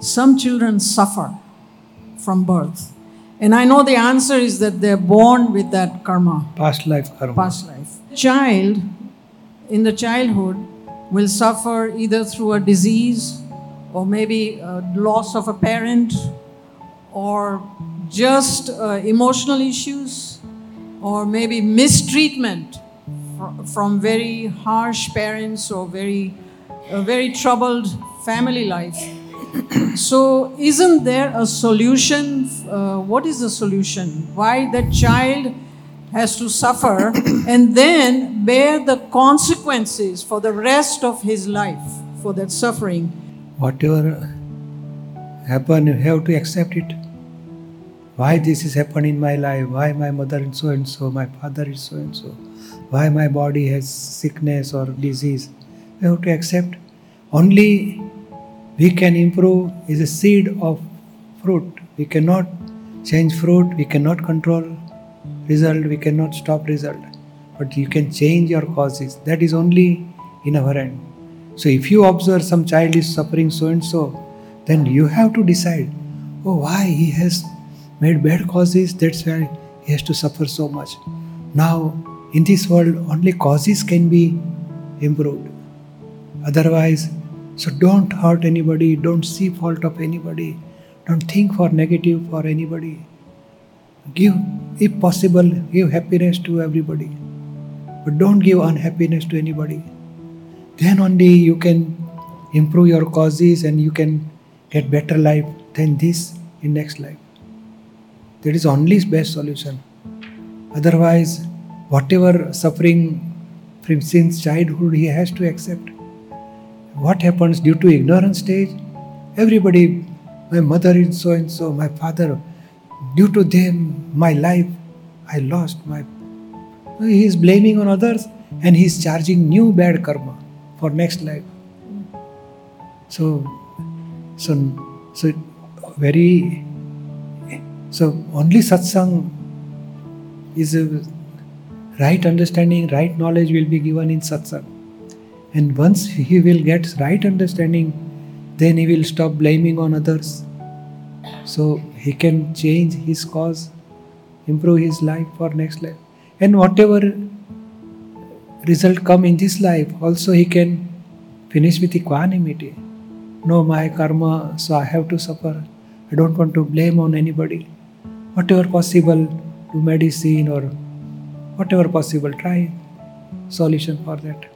some children suffer from birth? And I know the answer is that they're born with that karma, Past life karma. past life. Child in the childhood will suffer either through a disease or maybe loss of a parent or just uh, emotional issues or maybe mistreatment fr- from very harsh parents or very a very troubled family life so isn't there a solution uh, what is the solution why the child has to suffer and then bear the consequences for the rest of his life for that suffering Whatever happen, you have to accept it. Why this is happening in my life? Why my mother is so and so? My father is so and so? Why my body has sickness or disease? We have to accept. Only we can improve is a seed of fruit. We cannot change fruit. We cannot control result. We cannot stop result. But you can change your causes. That is only in our hand. So if you observe some child is suffering so and so, then you have to decide, oh, why he has made bad causes, that's why he has to suffer so much. Now, in this world, only causes can be improved. Otherwise, so don't hurt anybody, don't see fault of anybody, don't think for negative for anybody. Give, if possible, give happiness to everybody, but don't give unhappiness to anybody. Then only you can improve your causes and you can get better life than this in next life. That is only best solution. Otherwise whatever suffering from since childhood he has to accept what happens due to ignorance stage everybody my mother is so and so my father due to them my life i lost my he is blaming on others and he is charging new bad karma for next life. So, so, so very, so only satsang is a right understanding, right knowledge will be given in satsang. And once he will get right understanding, then he will stop blaming on others. So he can change his cause, improve his life for next life. And whatever result come in this life, also he can finish with equanimity. No, my karma, so I have to suffer. I don't want to blame on anybody. Whatever possible, do medicine or whatever possible, try solution for that.